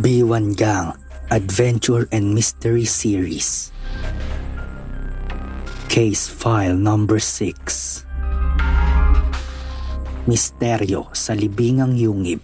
B1 Gang Adventure and Mystery Series. Case File Number 6 Misteryo sa Libingang Yungib.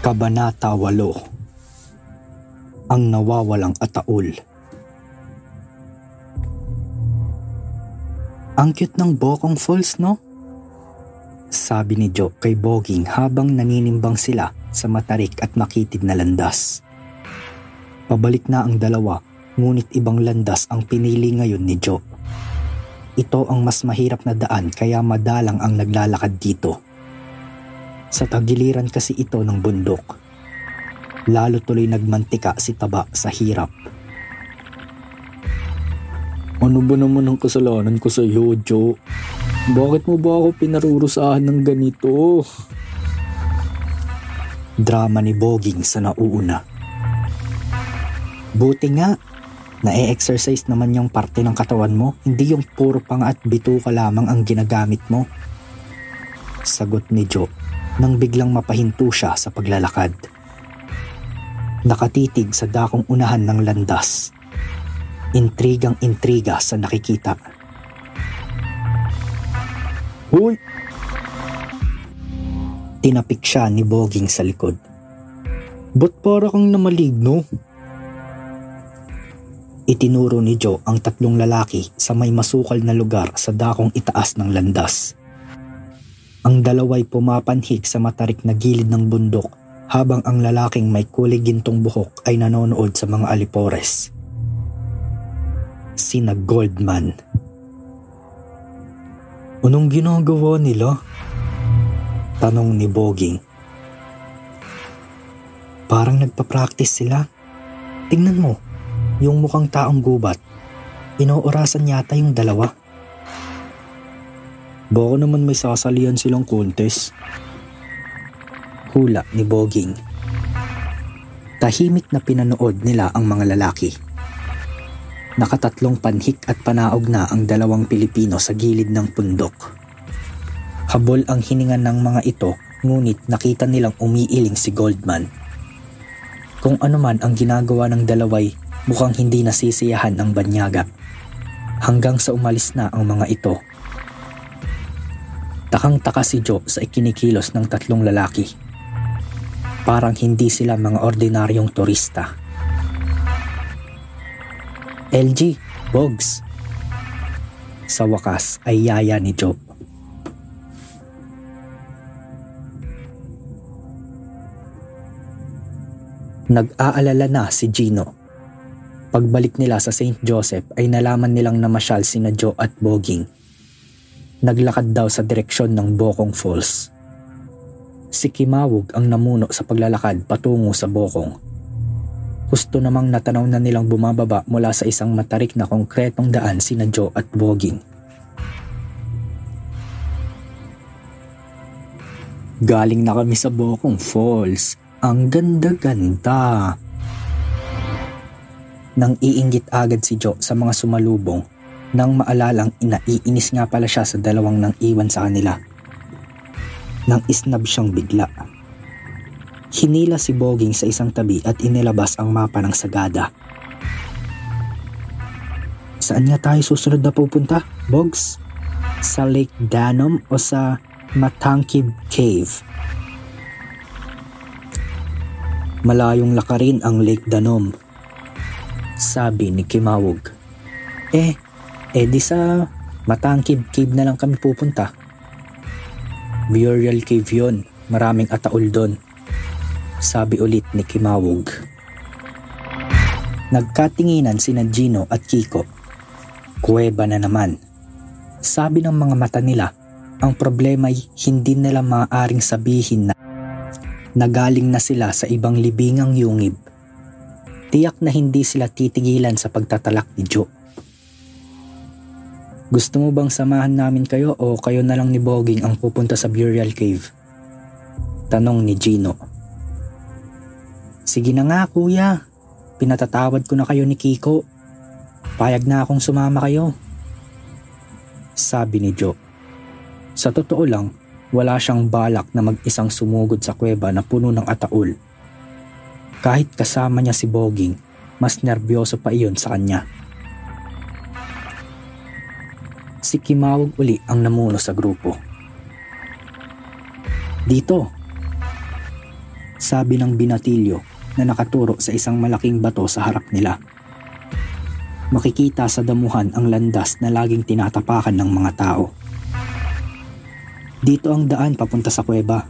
Kabanata 8 Ang Nawawalang Ataul. Ang cute ng Bokong Falls, no? Sabi ni Joe kay Boging habang naninimbang sila sa matarik at makitid na landas. Pabalik na ang dalawa, ngunit ibang landas ang pinili ngayon ni Joe. Ito ang mas mahirap na daan kaya madalang ang naglalakad dito. Sa tagiliran kasi ito ng bundok. Lalo tuloy nagmantika si Taba sa hirap. Ano ba naman ang kasalanan ko sa iyo, Joe? Bakit mo ba ako pinarurusahan ng ganito? Drama ni Boging sa nauuna. Buti nga, na-exercise naman yung parte ng katawan mo, hindi yung puro panga at bituka lamang ang ginagamit mo. Sagot ni Joe nang biglang mapahinto siya sa paglalakad. Nakatitig sa dakong unahan ng landas. Intrigang intriga sa nakikita. Hoy! Tinapik siya ni Boging sa likod. Ba't para kang namaligno? Itinuro ni Joe ang tatlong lalaki sa may masukal na lugar sa dakong itaas ng landas. Ang dalaway pumapanhik sa matarik na gilid ng bundok habang ang lalaking may kulay gintong buhok ay nanonood sa mga alipores. Sina Goldman. Anong ginagawa nila? Tanong ni Boging. Parang nagpa-practice sila. Tingnan mo, yung mukhang taong gubat. Inoorasan yata yung dalawa. Baka naman may sasalihan silang contest. Hula ni Boging. Tahimik na pinanood nila ang mga lalaki. Nakatatlong panhik at panaog na ang dalawang Pilipino sa gilid ng pundok. Habol ang hininga ng mga ito ngunit nakita nilang umiiling si Goldman. Kung ano man ang ginagawa ng dalaway mukhang hindi nasisiyahan ang banyaga. Hanggang sa umalis na ang mga ito Takang-taka si Joe sa ikinikilos ng tatlong lalaki. Parang hindi sila mga ordinaryong turista. LG, Bogs. Sa wakas ay yaya ni Joe. Nag-aalala na si Gino. Pagbalik nila sa St. Joseph ay nalaman nilang namasyal sina Joe at Boging. Naglakad daw sa direksyon ng Bokong Falls. Si Kimawog ang namuno sa paglalakad patungo sa Bokong. Gusto namang natanaw na nilang bumababa mula sa isang matarik na konkretong daan sina Joe at Boging. Galing na kami sa Bokong Falls ang ganda-ganda. Nang iinggit agad si Joe sa mga sumalubong nang maalalang inaiinis nga pala siya sa dalawang nang iwan sa kanila. Nang isnab siyang bigla. Hinila si Boging sa isang tabi at inilabas ang mapa ng Sagada. Saan nga tayo susunod na pupunta, Bogs? Sa Lake Danom o sa Matangkib Cave? Malayong lakarin ang Lake Danom. Sabi ni Kimawog. Eh, eh di sa Matangkib Cave na lang kami pupunta. Burial Cave yon, maraming ataol doon. Sabi ulit ni Kimawog. Nagkatinginan sina Gino at Kiko. Kuweba na naman. Sabi ng mga mata nila, ang problema ay hindi nila maaaring sabihin na nagaling na sila sa ibang libingang yungib. Tiyak na hindi sila titigilan sa pagtatalak ni Joe. Gusto mo bang samahan namin kayo o kayo na lang ni Boging ang pupunta sa Burial Cave? Tanong ni Gino. Sige na nga kuya, pinatatawad ko na kayo ni Kiko. Payag na akong sumama kayo. Sabi ni Joe. Sa totoo lang, wala siyang balak na mag-isang sumugod sa kuweba na puno ng ataol. Kahit kasama niya si Boging, mas nervyoso pa iyon sa kanya. Si Kimawag uli ang namuno sa grupo. Dito, sabi ng binatilyo na nakaturo sa isang malaking bato sa harap nila. Makikita sa damuhan ang landas na laging tinatapakan ng mga tao. Dito ang daan papunta sa kuweba.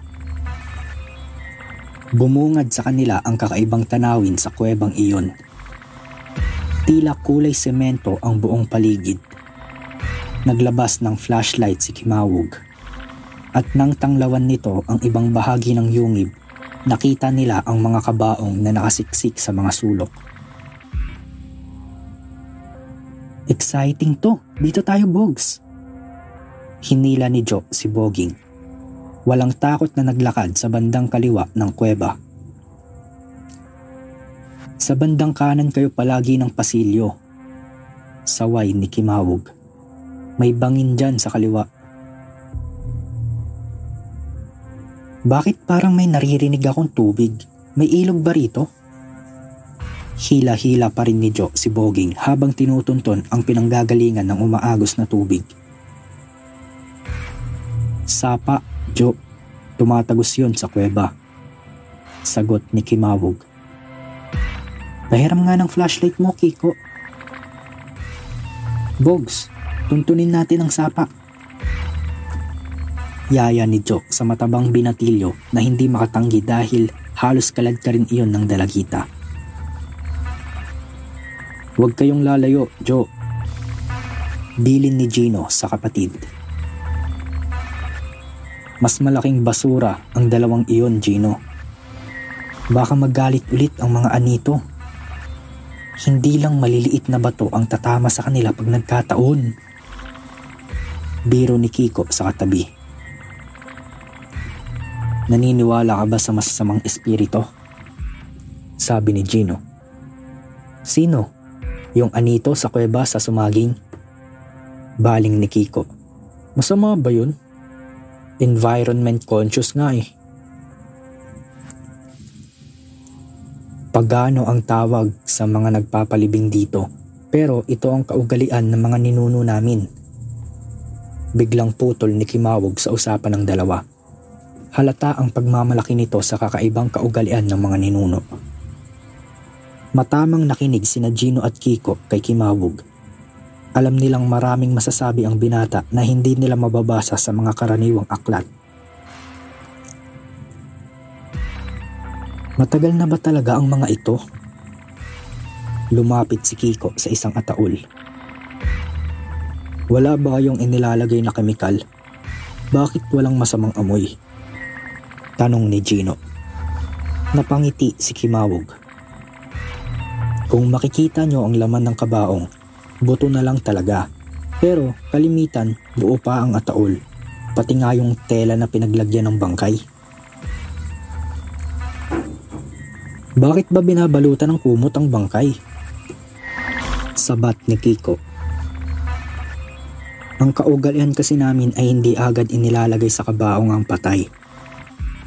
Bumungad sa kanila ang kakaibang tanawin sa kuwebang iyon. Tila kulay semento ang buong paligid. Naglabas ng flashlight si Kimawog. At nang tanglawan nito ang ibang bahagi ng yungib, nakita nila ang mga kabaong na nakasiksik sa mga sulok. Exciting to. Dito tayo, Bogs. Hinila ni Joe si Boging. Walang takot na naglakad sa bandang kaliwa ng kuweba. Sa bandang kanan kayo palagi ng pasilyo. Saway ni Kimawog. May bangin dyan sa kaliwa. Bakit parang may naririnig akong tubig? May ilog ba rito? Hila-hila pa rin ni Joe si Boging habang tinutunton ang pinanggagalingan ng umaagos na tubig. Sapa, Joe. Tumatagos yun sa kuweba. Sagot ni Kimawog. Pahiram nga ng flashlight mo, Kiko. Bogs, tuntunin natin ang sapa. Yaya ni Joe sa matabang binatilyo na hindi makatanggi dahil halos kalad ka rin iyon ng dalagita. Huwag kayong lalayo, Joe. Bilin ni Gino sa kapatid. Mas malaking basura ang dalawang iyon, Gino. Baka magalit ulit ang mga anito. Hindi lang maliliit na bato ang tatama sa kanila pag nagkataon. Biro ni Kiko sa katabi. Naniniwala ka ba sa masasamang espiritu? Sabi ni Gino. Sino? Yung anito sa kuweba sa sumaging? Baling ni Kiko. Masama ba yun? environment conscious nga eh. Pagano ang tawag sa mga nagpapalibing dito pero ito ang kaugalian ng mga ninuno namin. Biglang putol ni Kimawog sa usapan ng dalawa. Halata ang pagmamalaki nito sa kakaibang kaugalian ng mga ninuno. Matamang nakinig sina Gino at Kiko kay Kimawog. Alam nilang maraming masasabi ang binata na hindi nila mababasa sa mga karaniwang aklat. Matagal na ba talaga ang mga ito? Lumapit si Kiko sa isang ataul. Wala ba kayong inilalagay na kemikal? Bakit walang masamang amoy? Tanong ni Gino. Napangiti si Kimawog. Kung makikita nyo ang laman ng kabaong, buto na lang talaga. Pero kalimitan, buo pa ang ataol. Pati nga yung tela na pinaglagyan ng bangkay. Bakit ba binabalutan ng kumot ang bangkay? Sabat ni Kiko ang kaugalian kasi namin ay hindi agad inilalagay sa kabaong ang patay.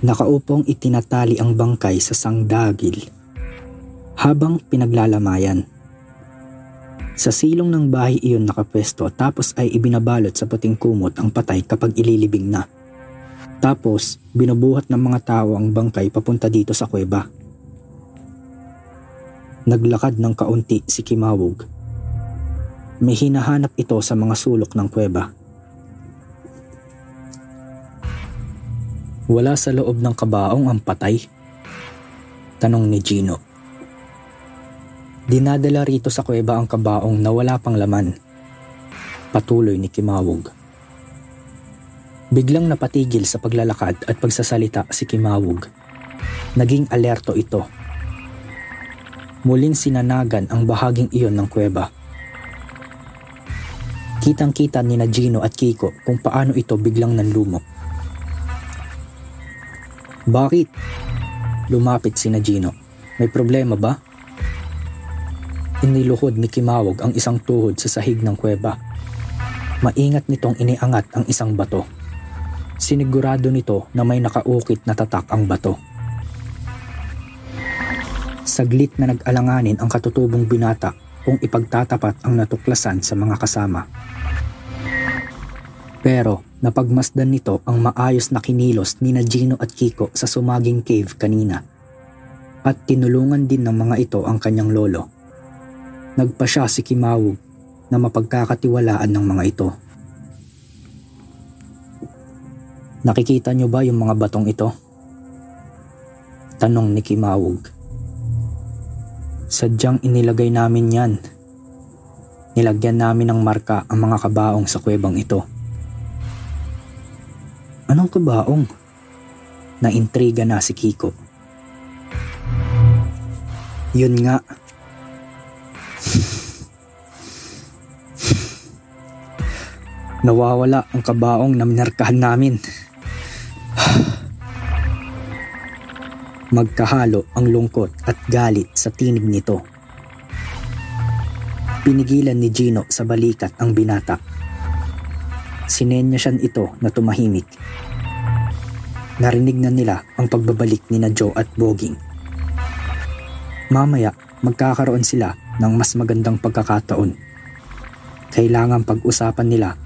Nakaupong itinatali ang bangkay sa sangdagil habang pinaglalamayan. Sa silong ng bahay iyon nakapwesto tapos ay ibinabalot sa puting kumot ang patay kapag ililibing na. Tapos binubuhat ng mga tao ang bangkay papunta dito sa kuweba. Naglakad ng kaunti si Kimawog may hinahanap ito sa mga sulok ng kuweba. Wala sa loob ng kabaong ang patay? Tanong ni Gino. Dinadala rito sa kuweba ang kabaong na wala pang laman. Patuloy ni Kimawog. Biglang napatigil sa paglalakad at pagsasalita si Kimawog. Naging alerto ito. Muling sinanagan ang bahaging iyon ng kuweba Kitang-kita ni na Gino at Kiko kung paano ito biglang nanlumok. Bakit? Lumapit si Gino. May problema ba? Iniluhod ni Kimawog ang isang tuhod sa sahig ng kuweba. Maingat nitong iniangat ang isang bato. Sinigurado nito na may nakaukit na tatak ang bato. Saglit na nag-alanganin ang katutubong binata kung ipagtatapat ang natuklasan sa mga kasama. Pero napagmasdan nito ang maayos na kinilos ni Gino at Kiko sa sumaging cave kanina. At tinulungan din ng mga ito ang kanyang lolo. Nagpa siya si Kimawog na mapagkakatiwalaan ng mga ito. Nakikita niyo ba yung mga batong ito? Tanong ni Kimawog. Sadyang inilagay namin yan. Nilagyan namin ng marka ang mga kabaong sa kwebang ito. Anong kabaong? Naintriga na si Kiko. Yun nga. Nawawala ang kabaong na minarkahan namin. Magkahalo ang lungkot at galit sa tinig nito. Pinigilan ni Gino sa balikat ang binata Sinenya siya ito na tumahimik. Narinig na nila ang pagbabalik ni na Joe at Boging. Mamaya, magkakaroon sila ng mas magandang pagkakataon. Kailangan pag-usapan nila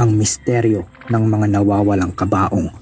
ang misteryo ng mga nawawalang kabaong.